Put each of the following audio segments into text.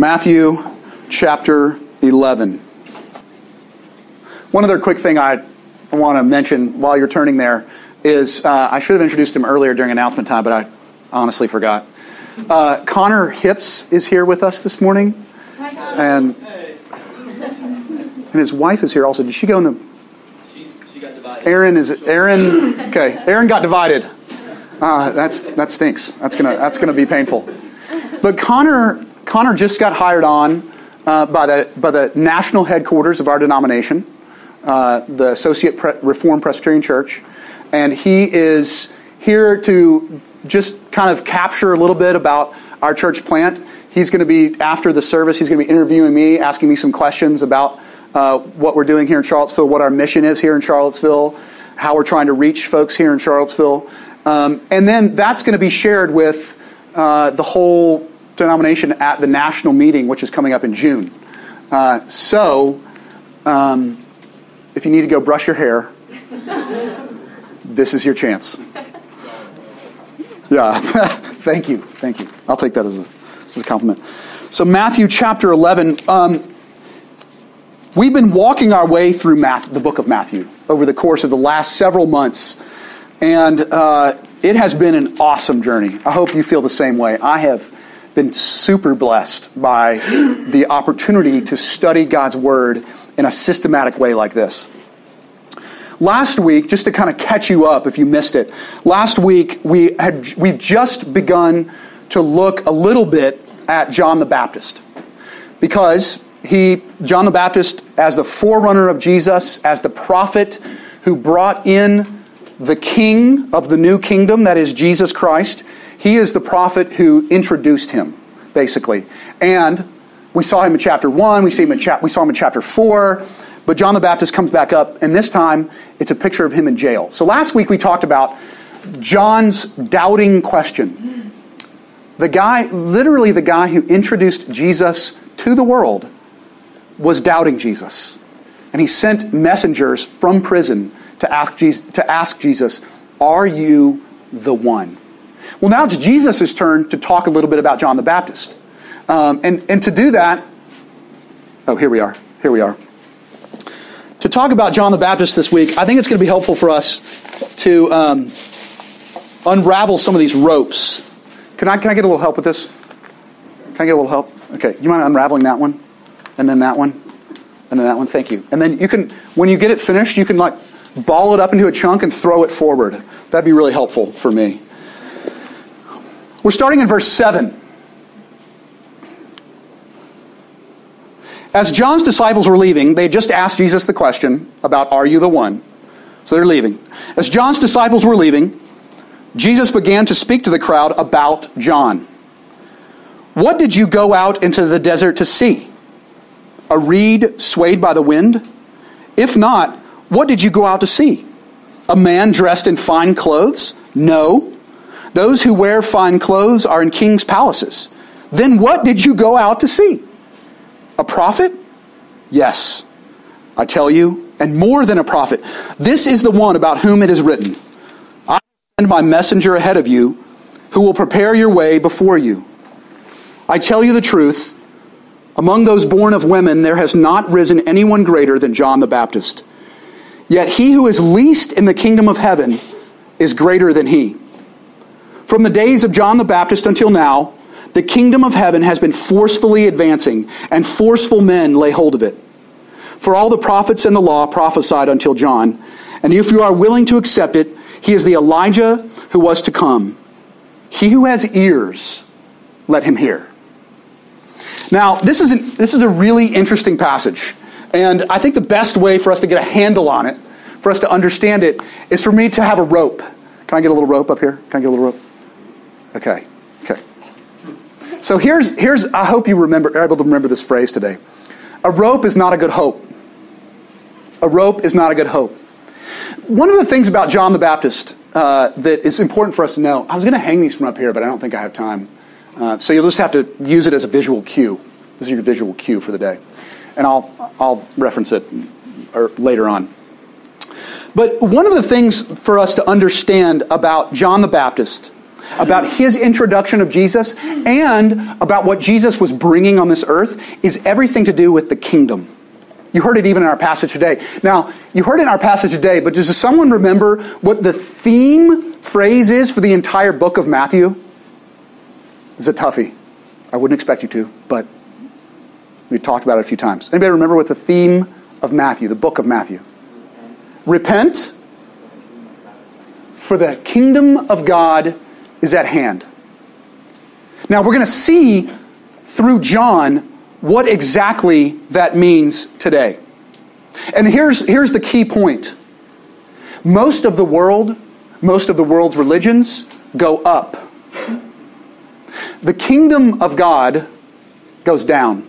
Matthew chapter 11. One other quick thing I want to mention while you're turning there is uh, I should have introduced him earlier during announcement time, but I honestly forgot. Uh, Connor Hips is here with us this morning, and and his wife is here also. Did she go in the? She's, she got divided. Aaron is Aaron. Okay, Aaron got divided. Uh, that's that stinks. That's gonna that's gonna be painful. But Connor Connor just got hired on uh, by the by the national headquarters of our denomination, uh, the Associate Pre- Reformed Presbyterian Church, and he is here to just kind of capture a little bit about our church plant. He's going to be after the service. He's going to be interviewing me, asking me some questions about uh, what we're doing here in Charlottesville, what our mission is here in Charlottesville, how we're trying to reach folks here in Charlottesville. Um, and then that's going to be shared with uh, the whole denomination at the national meeting, which is coming up in June. Uh, so, um, if you need to go brush your hair, this is your chance. Yeah, thank you, thank you. I'll take that as a, as a compliment. So, Matthew chapter 11. Um, we've been walking our way through Math, the book of Matthew over the course of the last several months. And uh, it has been an awesome journey. I hope you feel the same way. I have been super blessed by the opportunity to study God's Word in a systematic way like this. Last week, just to kind of catch you up if you missed it, last week we had we've just begun to look a little bit at John the Baptist. Because he John the Baptist as the forerunner of Jesus, as the prophet who brought in the king of the new kingdom, that is Jesus Christ. He is the prophet who introduced him, basically. And we saw him in chapter 1, we, see him in cha- we saw him in chapter 4, but John the Baptist comes back up, and this time it's a picture of him in jail. So last week we talked about John's doubting question. The guy, literally the guy who introduced Jesus to the world, was doubting Jesus. And he sent messengers from prison to ask Jesus, to ask Jesus Are you the one? Well, now it's Jesus' turn to talk a little bit about John the Baptist. Um, and, and to do that, oh, here we are. Here we are. To talk about John the Baptist this week, I think it's going to be helpful for us to um, unravel some of these ropes. Can I, can I get a little help with this? Can I get a little help? Okay, you mind unraveling that one? And then that one? And then that one? Thank you. And then you can, when you get it finished, you can like ball it up into a chunk and throw it forward. That'd be really helpful for me. We're starting in verse 7. As John's disciples were leaving, they had just asked Jesus the question about, Are you the one? So they're leaving. As John's disciples were leaving, Jesus began to speak to the crowd about John. What did you go out into the desert to see? A reed swayed by the wind? If not, what did you go out to see? A man dressed in fine clothes? No. Those who wear fine clothes are in king's palaces. Then what did you go out to see? A prophet? Yes. I tell you, and more than a prophet. This is the one about whom it is written I send my messenger ahead of you who will prepare your way before you. I tell you the truth. Among those born of women, there has not risen anyone greater than John the Baptist. Yet he who is least in the kingdom of heaven is greater than he. From the days of John the Baptist until now, the kingdom of heaven has been forcefully advancing, and forceful men lay hold of it. For all the prophets and the law prophesied until John, and if you are willing to accept it, he is the Elijah who was to come. He who has ears, let him hear. Now, this is, an, this is a really interesting passage. And I think the best way for us to get a handle on it, for us to understand it, is for me to have a rope. Can I get a little rope up here? Can I get a little rope? Okay. Okay. So here's, here's I hope you remember, are able to remember this phrase today. A rope is not a good hope. A rope is not a good hope. One of the things about John the Baptist uh, that is important for us to know, I was going to hang these from up here, but I don't think I have time. Uh, so you'll just have to use it as a visual cue. This is your visual cue for the day. And I'll, I'll reference it later on. But one of the things for us to understand about John the Baptist about his introduction of Jesus and about what Jesus was bringing on this earth is everything to do with the kingdom. You heard it even in our passage today. Now, you heard it in our passage today, but does someone remember what the theme phrase is for the entire book of Matthew? It's a toughie. I wouldn't expect you to, but we talked about it a few times. Anybody remember what the theme of Matthew, the book of Matthew? Repent, for the kingdom of God is at hand. Now, we're going to see through John what exactly that means today. And here's, here's the key point most of the world, most of the world's religions go up. The kingdom of God goes down.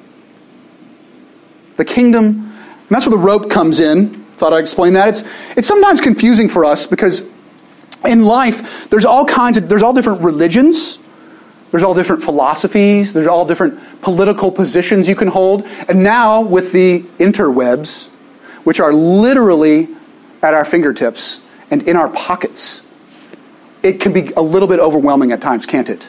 The kingdom, and that's where the rope comes in. Thought I'd explain that. It's, it's sometimes confusing for us because in life, there's all kinds of, there's all different religions, there's all different philosophies, there's all different political positions you can hold. And now with the interwebs, which are literally at our fingertips and in our pockets, it can be a little bit overwhelming at times, can't it?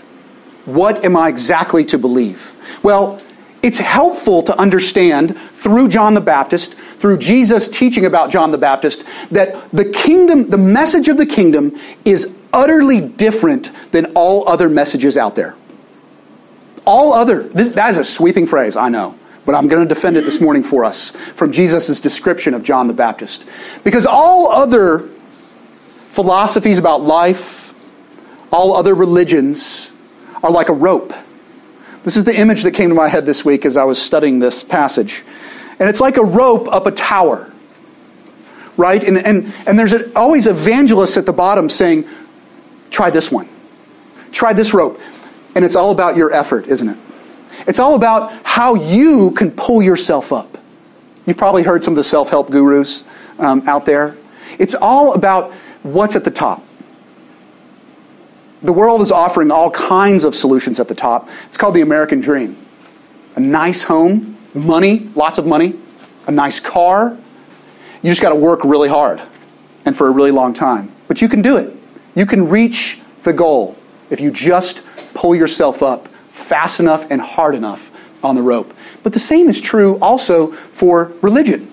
What am I exactly to believe? Well, it's helpful to understand through John the Baptist, through Jesus teaching about John the Baptist, that the kingdom, the message of the kingdom is utterly different than all other messages out there. All other, this, that is a sweeping phrase, I know, but I'm going to defend it this morning for us from Jesus' description of John the Baptist. Because all other philosophies about life, all other religions are like a rope this is the image that came to my head this week as I was studying this passage. And it's like a rope up a tower, right? And, and, and there's a, always evangelists at the bottom saying, try this one, try this rope. And it's all about your effort, isn't it? It's all about how you can pull yourself up. You've probably heard some of the self help gurus um, out there. It's all about what's at the top. The world is offering all kinds of solutions at the top. It's called the American dream. A nice home, money, lots of money, a nice car. You just got to work really hard and for a really long time. But you can do it. You can reach the goal if you just pull yourself up fast enough and hard enough on the rope. But the same is true also for religion.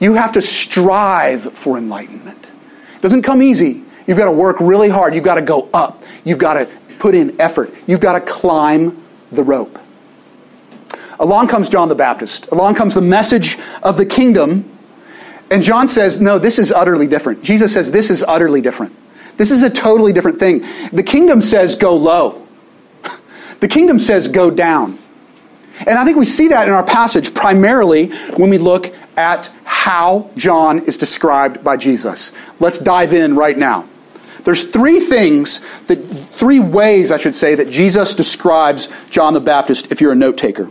You have to strive for enlightenment. It doesn't come easy. You've got to work really hard. You've got to go up. You've got to put in effort. You've got to climb the rope. Along comes John the Baptist. Along comes the message of the kingdom. And John says, No, this is utterly different. Jesus says, This is utterly different. This is a totally different thing. The kingdom says, Go low. The kingdom says, Go down. And I think we see that in our passage primarily when we look at how John is described by Jesus. Let's dive in right now. There's three things, that, three ways, I should say, that Jesus describes John the Baptist if you're a note taker.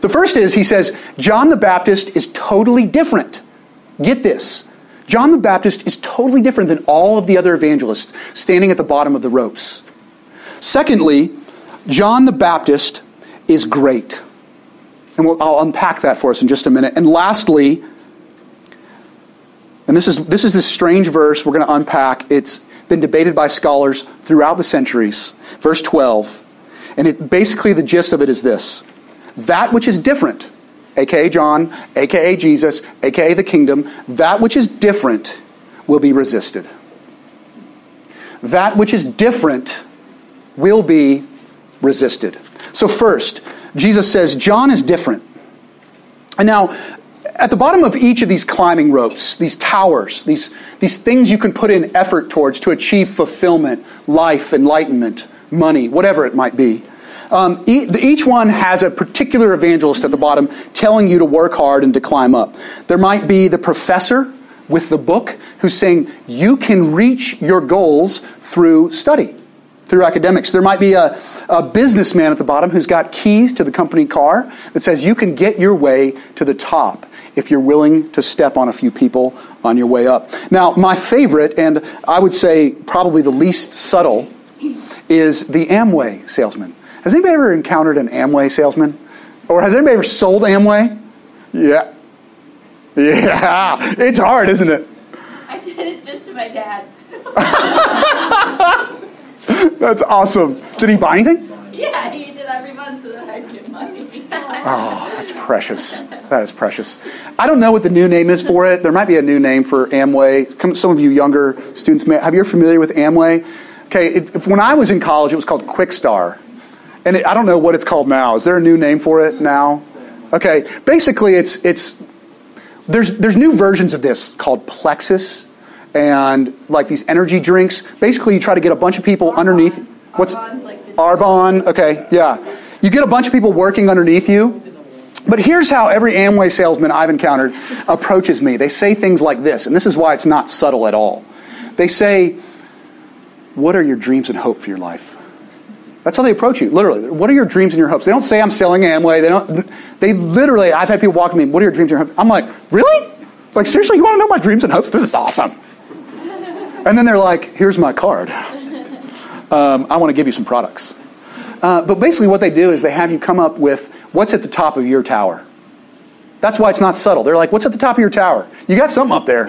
The first is he says, John the Baptist is totally different. Get this. John the Baptist is totally different than all of the other evangelists standing at the bottom of the ropes. Secondly, John the Baptist is great. And we'll, I'll unpack that for us in just a minute. And lastly, and this is, this is this strange verse we're going to unpack. It's been debated by scholars throughout the centuries. Verse 12. And it, basically, the gist of it is this that which is different, aka John, aka Jesus, aka the kingdom, that which is different will be resisted. That which is different will be resisted. So, first, Jesus says, John is different. And now, at the bottom of each of these climbing ropes, these towers, these, these things you can put in effort towards to achieve fulfillment, life, enlightenment, money, whatever it might be, um, each one has a particular evangelist at the bottom telling you to work hard and to climb up. There might be the professor with the book who's saying you can reach your goals through study, through academics. There might be a, a businessman at the bottom who's got keys to the company car that says you can get your way to the top if you're willing to step on a few people on your way up. Now, my favorite, and I would say probably the least subtle, is the Amway salesman. Has anybody ever encountered an Amway salesman? Or has anybody ever sold Amway? Yeah. Yeah. It's hard, isn't it? I did it just to my dad. That's awesome. Did he buy anything? Yeah, he did every month so that I'd get money. Oh, that's precious. That is precious. I don't know what the new name is for it. There might be a new name for Amway. Some of you younger students may. Have you're familiar with Amway? Okay, it, if, when I was in college, it was called Quixtar, and it, I don't know what it's called now. Is there a new name for it now? Okay, basically, it's it's there's there's new versions of this called Plexus, and like these energy drinks. Basically, you try to get a bunch of people underneath. What's Arbonne's like Arbonne? Okay, yeah. You get a bunch of people working underneath you. But here's how every Amway salesman I've encountered approaches me. They say things like this, and this is why it's not subtle at all. They say, What are your dreams and hope for your life? That's how they approach you, literally. What are your dreams and your hopes? They don't say I'm selling Amway. They don't. They literally. I've had people walk to me. What are your dreams and your hopes? I'm like, really? Like seriously, you want to know my dreams and hopes? This is awesome. And then they're like, here's my card. Um, I want to give you some products. Uh, but basically, what they do is they have you come up with what's at the top of your tower. That's why it's not subtle. They're like, what's at the top of your tower? You got something up there.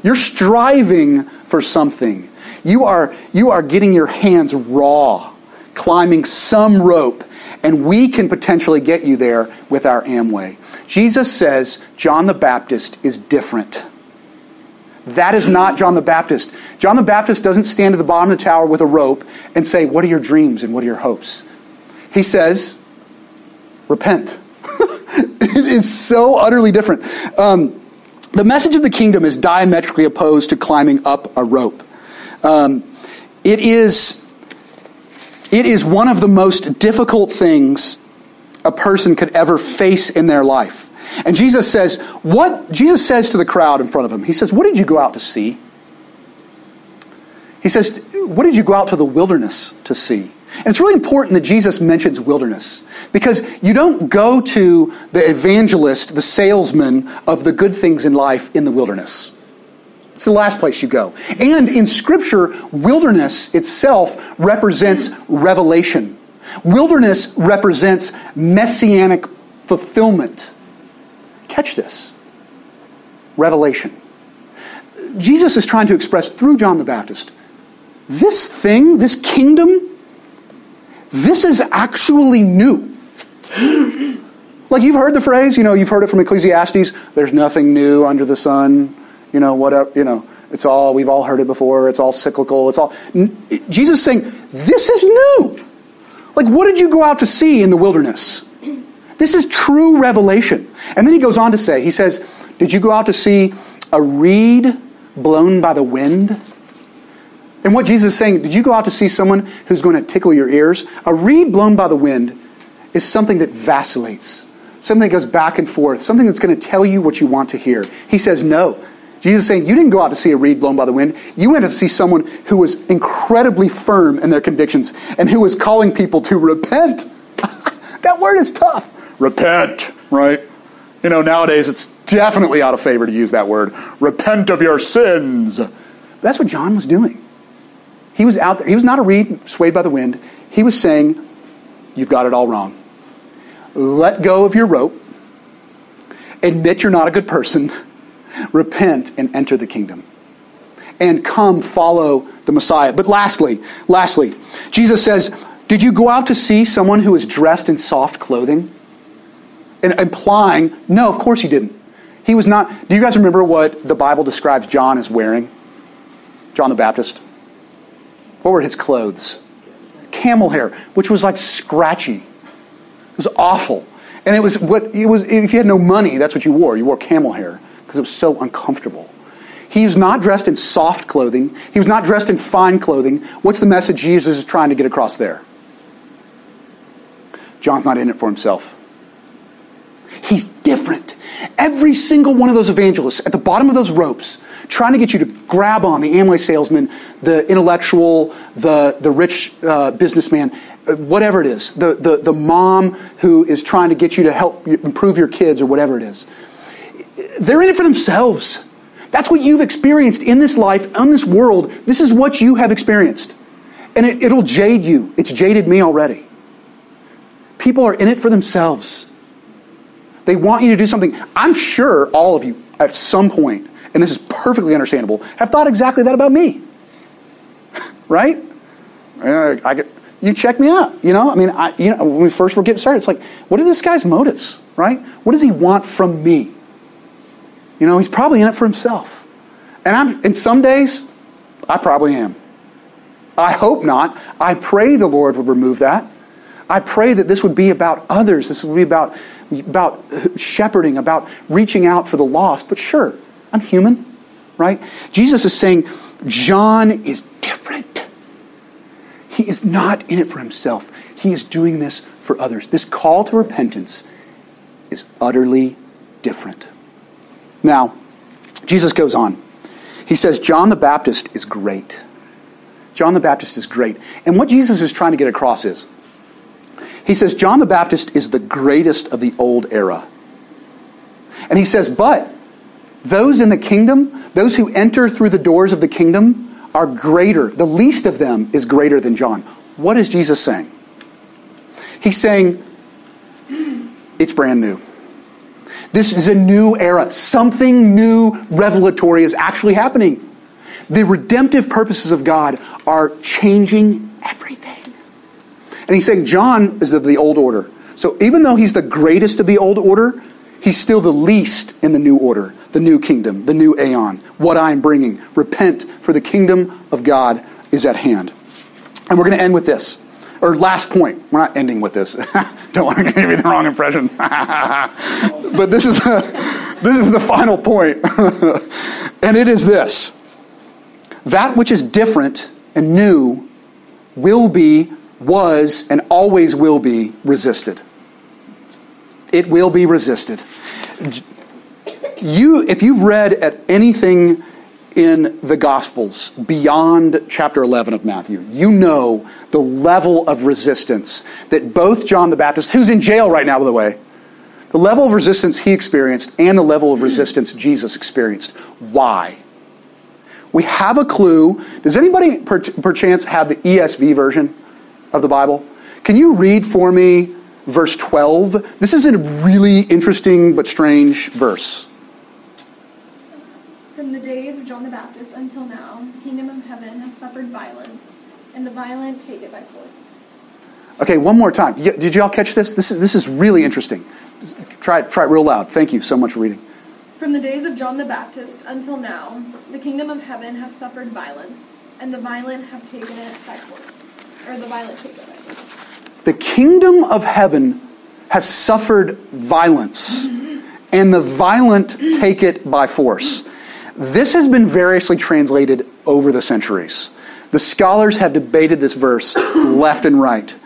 You're striving for something. You are, you are getting your hands raw, climbing some rope, and we can potentially get you there with our Amway. Jesus says John the Baptist is different. That is not John the Baptist. John the Baptist doesn't stand at the bottom of the tower with a rope and say, What are your dreams and what are your hopes? He says, Repent. it is so utterly different. Um, the message of the kingdom is diametrically opposed to climbing up a rope. Um, it is it is one of the most difficult things a person could ever face in their life. And Jesus says, what Jesus says to the crowd in front of him. He says, "What did you go out to see?" He says, "What did you go out to the wilderness to see?" And it's really important that Jesus mentions wilderness because you don't go to the evangelist, the salesman of the good things in life in the wilderness. It's the last place you go. And in Scripture, wilderness itself represents revelation. Wilderness represents messianic fulfillment. Catch this revelation. Jesus is trying to express through John the Baptist this thing, this kingdom, this is actually new. Like you've heard the phrase, you know, you've heard it from Ecclesiastes, there's nothing new under the sun, you know, whatever, you know, it's all, we've all heard it before, it's all cyclical, it's all. Jesus saying, this is new. Like, what did you go out to see in the wilderness? This is true revelation. And then he goes on to say, he says, Did you go out to see a reed blown by the wind? And what Jesus is saying, did you go out to see someone who's going to tickle your ears? A reed blown by the wind is something that vacillates, something that goes back and forth, something that's going to tell you what you want to hear. He says, No. Jesus is saying, You didn't go out to see a reed blown by the wind. You went to see someone who was incredibly firm in their convictions and who was calling people to repent. that word is tough. Repent, right? You know, nowadays it's definitely out of favor to use that word. Repent of your sins. That's what John was doing. He was out there. He was not a reed swayed by the wind. He was saying, You've got it all wrong. Let go of your rope. Admit you're not a good person. Repent and enter the kingdom. And come follow the Messiah. But lastly, lastly, Jesus says, Did you go out to see someone who is dressed in soft clothing? And implying, no, of course you didn't. He was not. Do you guys remember what the Bible describes John as wearing? John the Baptist? What were his clothes? Camel hair, which was like scratchy. It was awful. And it was what it was if you had no money, that's what you wore. You wore camel hair because it was so uncomfortable. He was not dressed in soft clothing. He was not dressed in fine clothing. What's the message Jesus is trying to get across there? John's not in it for himself. He's different. Every single one of those evangelists at the bottom of those ropes, trying to get you to grab on the Amway salesman, the intellectual, the, the rich uh, businessman, uh, whatever it is, the, the, the mom who is trying to get you to help improve your kids or whatever it is. They're in it for themselves. That's what you've experienced in this life, in this world. This is what you have experienced. And it, it'll jade you. It's jaded me already. People are in it for themselves. They want you to do something. I'm sure all of you, at some point, and this is perfectly understandable, have thought exactly that about me. right? I get, you check me out. You know, I mean, I, you know, when we first were getting started, it's like, what are this guy's motives, right? What does he want from me? You know, he's probably in it for himself. And I'm, and some days, I probably am. I hope not. I pray the Lord would remove that. I pray that this would be about others. This would be about, about shepherding, about reaching out for the lost. But sure, I'm human, right? Jesus is saying John is different. He is not in it for himself. He is doing this for others. This call to repentance is utterly different. Now, Jesus goes on. He says, John the Baptist is great. John the Baptist is great. And what Jesus is trying to get across is he says, John the Baptist is the greatest of the old era. And he says, but those in the kingdom, those who enter through the doors of the kingdom, are greater. The least of them is greater than John. What is Jesus saying? He's saying, it's brand new. This is a new era. Something new, revelatory is actually happening. The redemptive purposes of God are changing everything. And he's saying John is of the old order. So even though he's the greatest of the old order, he's still the least in the new order, the new kingdom, the new aeon. What I'm bringing. Repent, for the kingdom of God is at hand. And we're going to end with this. Or last point. We're not ending with this. Don't want to give you the wrong impression. but this is the, this is the final point. and it is this. That which is different and new will be, was, and always will be resisted. It will be resisted. You, if you've read at anything in the Gospels beyond chapter 11 of Matthew, you know the level of resistance that both John the Baptist, who's in jail right now, by the way, the level of resistance he experienced and the level of resistance Jesus experienced. Why? We have a clue. Does anybody perchance have the ESV version of the Bible? Can you read for me verse 12? This is a really interesting but strange verse. From the days of John the Baptist until now, the kingdom of heaven has suffered violence, and the violent take it by force. Okay, one more time. Did you all catch this? This is, this is really interesting. Try it, try it real loud. Thank you so much for reading. From the days of John the Baptist until now, the kingdom of heaven has suffered violence, and the violent have taken it by force. Or the violent. The kingdom of heaven has suffered violence, and the violent take it by force. This has been variously translated over the centuries. The scholars have debated this verse left and right.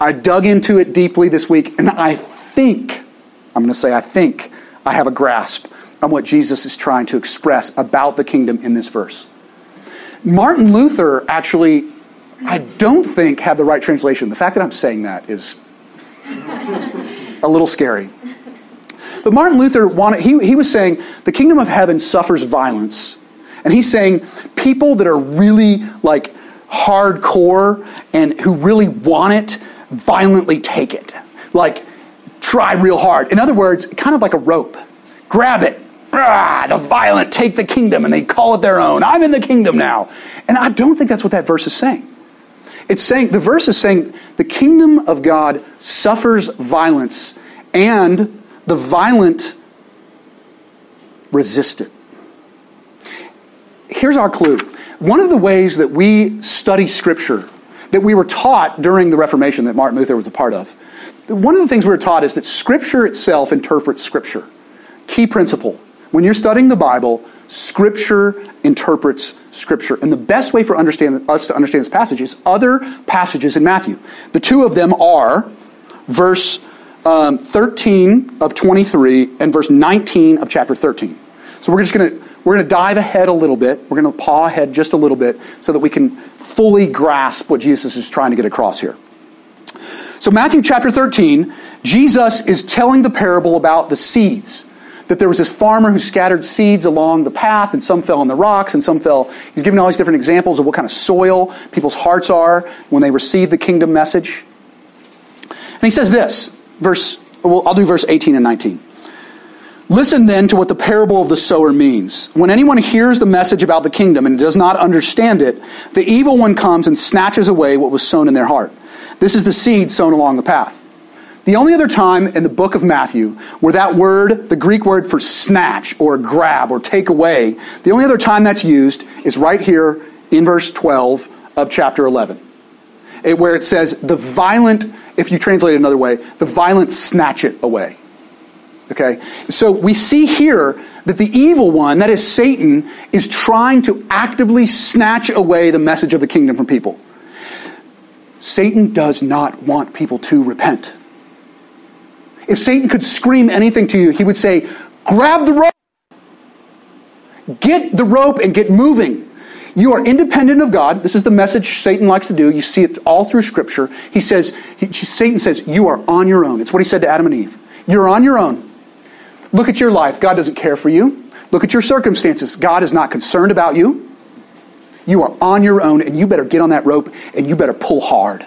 I dug into it deeply this week, and I think, I'm going to say, I think I have a grasp on what Jesus is trying to express about the kingdom in this verse. Martin Luther actually, I don't think, had the right translation. The fact that I'm saying that is a little scary. But Martin Luther wanted, he, he was saying the kingdom of heaven suffers violence. And he's saying people that are really like hardcore and who really want it violently take it. Like, try real hard. In other words, kind of like a rope. Grab it. Ah, the violent take the kingdom and they call it their own. I'm in the kingdom now. And I don't think that's what that verse is saying. It's saying, the verse is saying, the kingdom of God suffers violence and the violent resist it. Here's our clue. One of the ways that we study Scripture, that we were taught during the Reformation that Martin Luther was a part of, one of the things we were taught is that Scripture itself interprets Scripture. Key principle. When you're studying the Bible, Scripture interprets Scripture. And the best way for understand, us to understand this passage is other passages in Matthew. The two of them are verse um, 13 of 23 and verse 19 of chapter 13. So we're just going to we're going to dive ahead a little bit. We're going to paw ahead just a little bit so that we can fully grasp what Jesus is trying to get across here. So Matthew chapter 13, Jesus is telling the parable about the seeds. That there was this farmer who scattered seeds along the path, and some fell on the rocks, and some fell. He's giving all these different examples of what kind of soil people's hearts are when they receive the kingdom message. And he says this, verse, well, I'll do verse 18 and 19. Listen then to what the parable of the sower means. When anyone hears the message about the kingdom and does not understand it, the evil one comes and snatches away what was sown in their heart. This is the seed sown along the path. The only other time in the book of Matthew where that word, the Greek word for snatch or grab or take away, the only other time that's used is right here in verse 12 of chapter 11, it, where it says, the violent, if you translate it another way, the violent snatch it away. Okay? So we see here that the evil one, that is Satan, is trying to actively snatch away the message of the kingdom from people. Satan does not want people to repent. If Satan could scream anything to you, he would say, Grab the rope. Get the rope and get moving. You are independent of God. This is the message Satan likes to do. You see it all through Scripture. He says, he, Satan says, You are on your own. It's what he said to Adam and Eve. You're on your own. Look at your life. God doesn't care for you. Look at your circumstances. God is not concerned about you. You are on your own, and you better get on that rope and you better pull hard.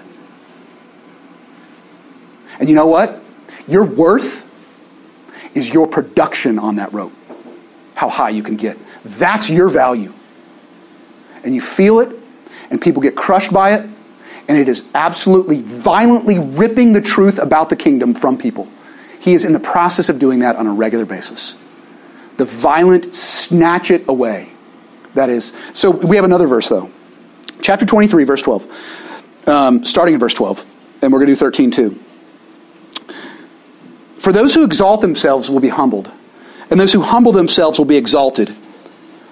And you know what? Your worth is your production on that rope, how high you can get. That's your value. And you feel it, and people get crushed by it, and it is absolutely violently ripping the truth about the kingdom from people. He is in the process of doing that on a regular basis. The violent snatch it away. That is. So we have another verse, though. Chapter 23, verse 12. Um, starting in verse 12. And we're going to do 13 too. For those who exalt themselves will be humbled, and those who humble themselves will be exalted.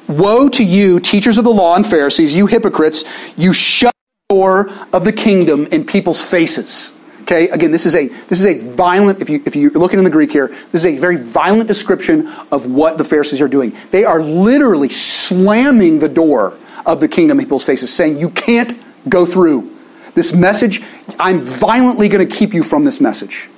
Woe to you, teachers of the law and Pharisees, you hypocrites! You shut the door of the kingdom in people's faces. Okay, again, this is a this is a violent. If you if you're looking in the Greek here, this is a very violent description of what the Pharisees are doing. They are literally slamming the door of the kingdom in people's faces, saying, "You can't go through this message. I'm violently going to keep you from this message."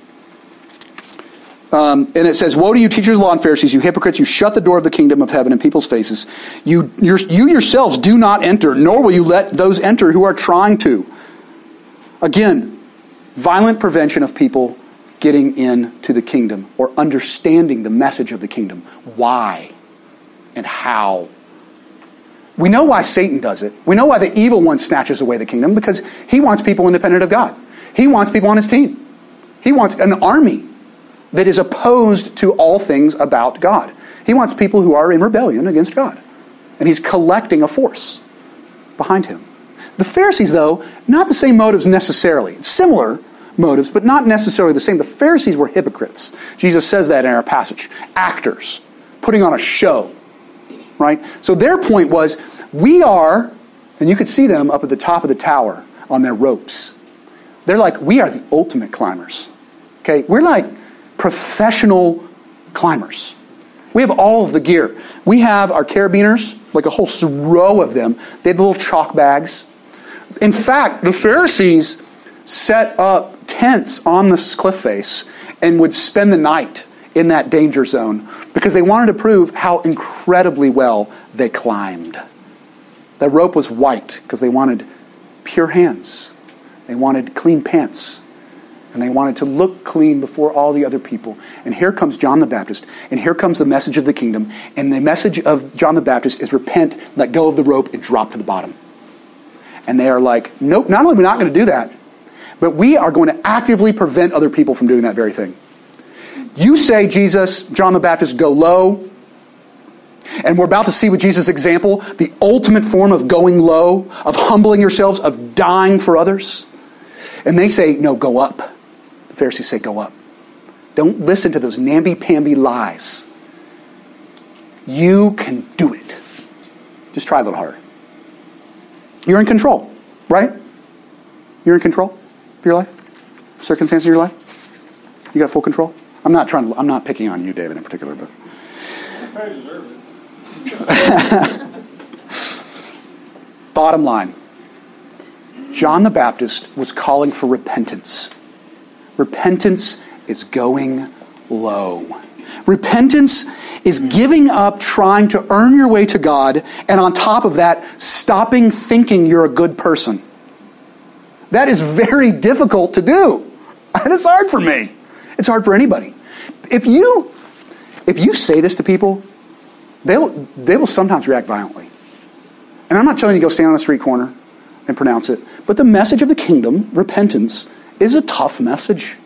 Um, and it says, Woe to you, teachers of law and Pharisees, you hypocrites, you shut the door of the kingdom of heaven in people's faces. You, you yourselves do not enter, nor will you let those enter who are trying to. Again, violent prevention of people getting into the kingdom or understanding the message of the kingdom. Why and how. We know why Satan does it. We know why the evil one snatches away the kingdom because he wants people independent of God. He wants people on his team. He wants an army that is opposed to all things about God. He wants people who are in rebellion against God. And he's collecting a force behind him. The Pharisees, though, not the same motives necessarily. Similar motives, but not necessarily the same. The Pharisees were hypocrites. Jesus says that in our passage. Actors, putting on a show. Right? So their point was we are, and you could see them up at the top of the tower on their ropes. They're like, we are the ultimate climbers. Okay? We're like professional climbers. We have all of the gear. We have our carabiners, like a whole row of them. They had little chalk bags. In fact, the Pharisees set up tents on this cliff face and would spend the night in that danger zone because they wanted to prove how incredibly well they climbed. The rope was white because they wanted pure hands. They wanted clean pants and they wanted to look clean before all the other people. And here comes John the Baptist, and here comes the message of the kingdom. And the message of John the Baptist is repent, let go of the rope, and drop to the bottom. And they are like, nope, not only are we not going to do that, but we are going to actively prevent other people from doing that very thing. You say, Jesus, John the Baptist, go low. And we're about to see with Jesus' example the ultimate form of going low, of humbling yourselves, of dying for others. And they say, no, go up. Pharisees say, Go up. Don't listen to those namby pamby lies. You can do it. Just try a little harder. You're in control, right? You're in control of your life? Circumstances of your life? You got full control? I'm not trying to, I'm not picking on you, David, in particular, but. I deserve it. Bottom line John the Baptist was calling for repentance. Repentance is going low. Repentance is giving up trying to earn your way to God, and on top of that, stopping thinking you're a good person. That is very difficult to do. And it's hard for me. It's hard for anybody. If you if you say this to people, they'll, they will sometimes react violently. And I'm not telling you to go stand on a street corner and pronounce it, but the message of the kingdom, repentance, is a tough message.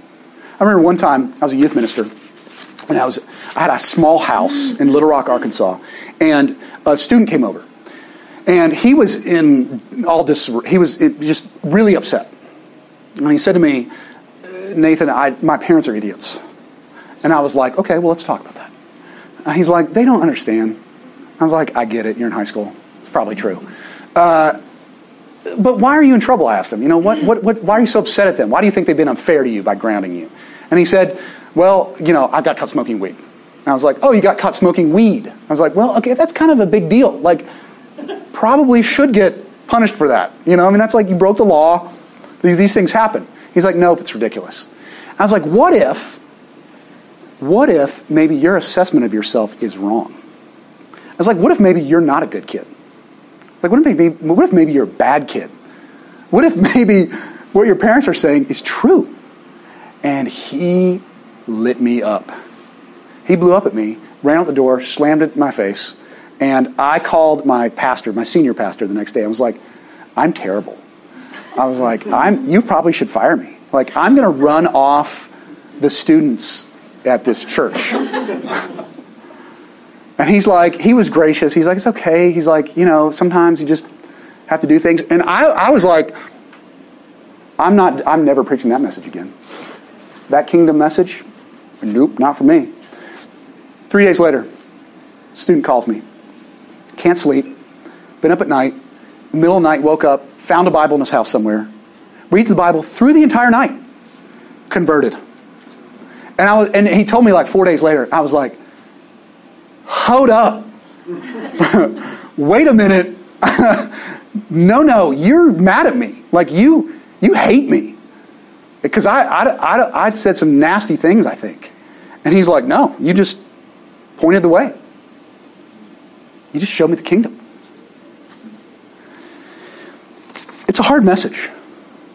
I remember one time I was a youth minister, and I was I had a small house in Little Rock, Arkansas, and a student came over, and he was in all dis he was just really upset, and he said to me, Nathan, I, my parents are idiots, and I was like, okay, well let's talk about that. And he's like, they don't understand. I was like, I get it. You're in high school. It's probably true. Uh, but why are you in trouble? I asked him. You know, what, what, what, why are you so upset at them? Why do you think they've been unfair to you by grounding you? And he said, well, you know, I got caught smoking weed. And I was like, oh, you got caught smoking weed. I was like, well, okay, that's kind of a big deal. Like, probably should get punished for that. You know, I mean, that's like you broke the law. These, these things happen. He's like, nope, it's ridiculous. I was like, what if, what if maybe your assessment of yourself is wrong? I was like, what if maybe you're not a good kid? Like, what if maybe, what if maybe you're a bad kid? What if maybe what your parents are saying is true? And he lit me up. He blew up at me, ran out the door, slammed it in my face, and I called my pastor, my senior pastor, the next day. I was like, I'm terrible. I was like, I'm, you probably should fire me. Like, I'm going to run off the students at this church. And he's like, he was gracious. He's like, it's okay. He's like, you know, sometimes you just have to do things. And I, I was like, I'm not, I'm never preaching that message again. That kingdom message, nope, not for me. Three days later, student calls me. Can't sleep. Been up at night. Middle of night, woke up, found a Bible in his house somewhere. Reads the Bible through the entire night. Converted. And, I was, and he told me like four days later, I was like, hold up. Wait a minute. no, no, you're mad at me. Like you, you hate me. Because I, I, I, I said some nasty things, I think. And he's like, no, you just pointed the way. You just showed me the kingdom. It's a hard message,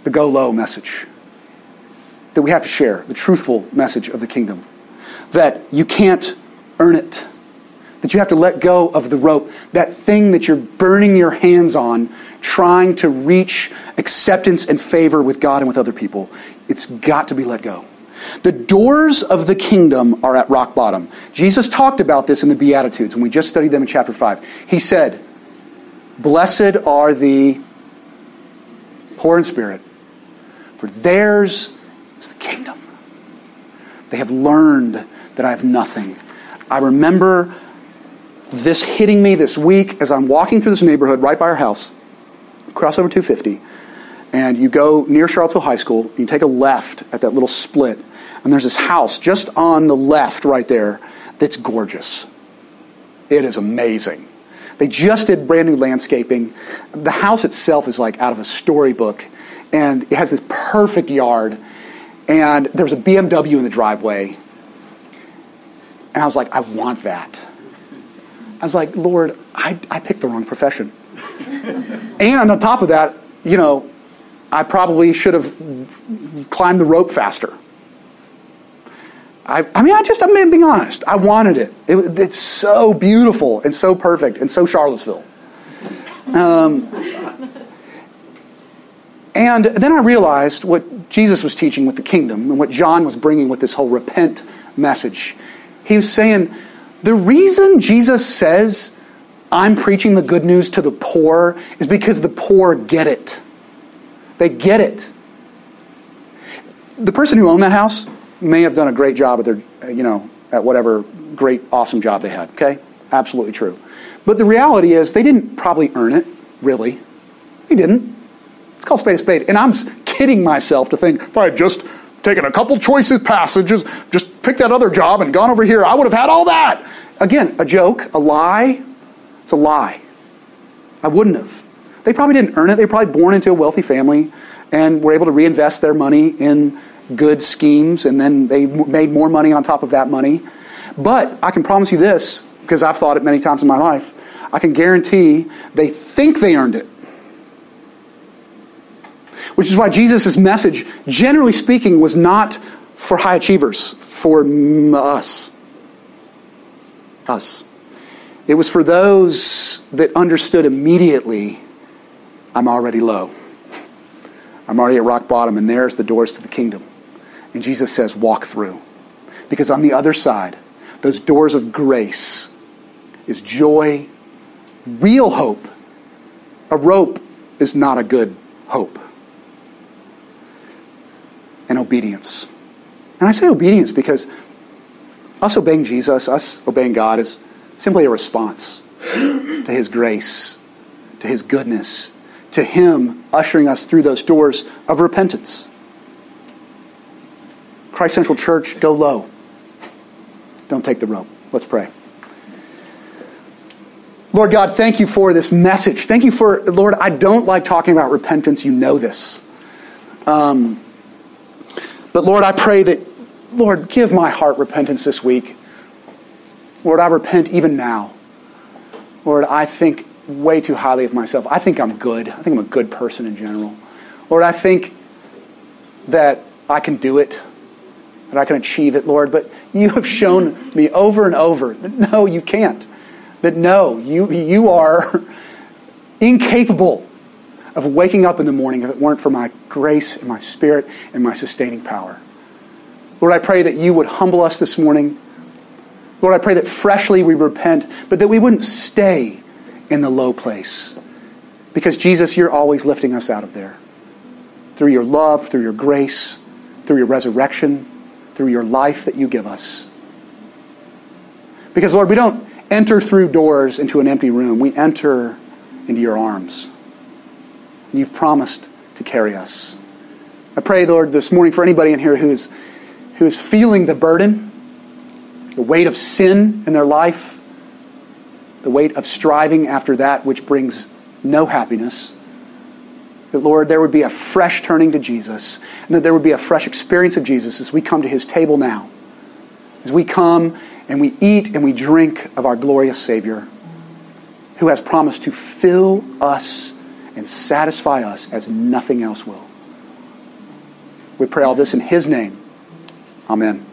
the go low message that we have to share, the truthful message of the kingdom. That you can't earn it, that you have to let go of the rope, that thing that you're burning your hands on, trying to reach acceptance and favor with God and with other people. It's got to be let go. The doors of the kingdom are at rock bottom. Jesus talked about this in the Beatitudes when we just studied them in chapter 5. He said, Blessed are the poor in spirit, for theirs is the kingdom. They have learned that I have nothing. I remember this hitting me this week as I'm walking through this neighborhood right by our house, cross over 250, and you go near Charlottesville High School, you take a left at that little split, and there's this house just on the left right there that's gorgeous. It is amazing. They just did brand new landscaping. The house itself is like out of a storybook, and it has this perfect yard. And there was a BMW in the driveway. And I was like, I want that. I was like, Lord, I, I picked the wrong profession. and on top of that, you know, I probably should have climbed the rope faster. I, I mean, I just, I'm being honest. I wanted it. it. It's so beautiful and so perfect and so Charlottesville. Um, and then I realized what Jesus was teaching with the kingdom and what John was bringing with this whole repent message. He was saying, the reason Jesus says, I'm preaching the good news to the poor is because the poor get it. They get it. The person who owned that house may have done a great job at their, uh, you know, at whatever great, awesome job they had. Okay? Absolutely true. But the reality is, they didn't probably earn it, really. They didn't. It's called spade a spade. And I'm kidding myself to think if I had just taken a couple choices passages, just picked that other job and gone over here, I would have had all that. Again, a joke, a lie. It's a lie. I wouldn't have. They probably didn't earn it. They were probably born into a wealthy family and were able to reinvest their money in good schemes, and then they made more money on top of that money. But I can promise you this, because I've thought it many times in my life, I can guarantee they think they earned it. Which is why Jesus' message, generally speaking, was not for high achievers, for us. Us. It was for those that understood immediately I'm already low. I'm already at rock bottom, and there's the doors to the kingdom. And Jesus says, walk through. Because on the other side, those doors of grace is joy, real hope. A rope is not a good hope. And obedience. And I say obedience because us obeying Jesus, us obeying God, is simply a response to His grace, to His goodness, to Him ushering us through those doors of repentance. Christ Central Church, go low. Don't take the rope. Let's pray. Lord God, thank you for this message. Thank you for, Lord, I don't like talking about repentance. You know this. Um, but Lord, I pray that, Lord, give my heart repentance this week. Lord, I repent even now. Lord, I think way too highly of myself. I think I'm good. I think I'm a good person in general. Lord, I think that I can do it, that I can achieve it, Lord, but you have shown me over and over that no, you can't. That no, you, you are incapable of waking up in the morning if it weren't for my grace and my spirit and my sustaining power. Lord, I pray that you would humble us this morning. Lord, I pray that freshly we repent, but that we wouldn't stay in the low place. Because, Jesus, you're always lifting us out of there. Through your love, through your grace, through your resurrection, through your life that you give us. Because, Lord, we don't enter through doors into an empty room, we enter into your arms. And you've promised to carry us. I pray, Lord, this morning for anybody in here who is, who is feeling the burden, the weight of sin in their life, the weight of striving after that which brings no happiness. That, Lord, there would be a fresh turning to Jesus, and that there would be a fresh experience of Jesus as we come to his table now. As we come and we eat and we drink of our glorious Savior, who has promised to fill us and satisfy us as nothing else will. We pray all this in his name. Amen.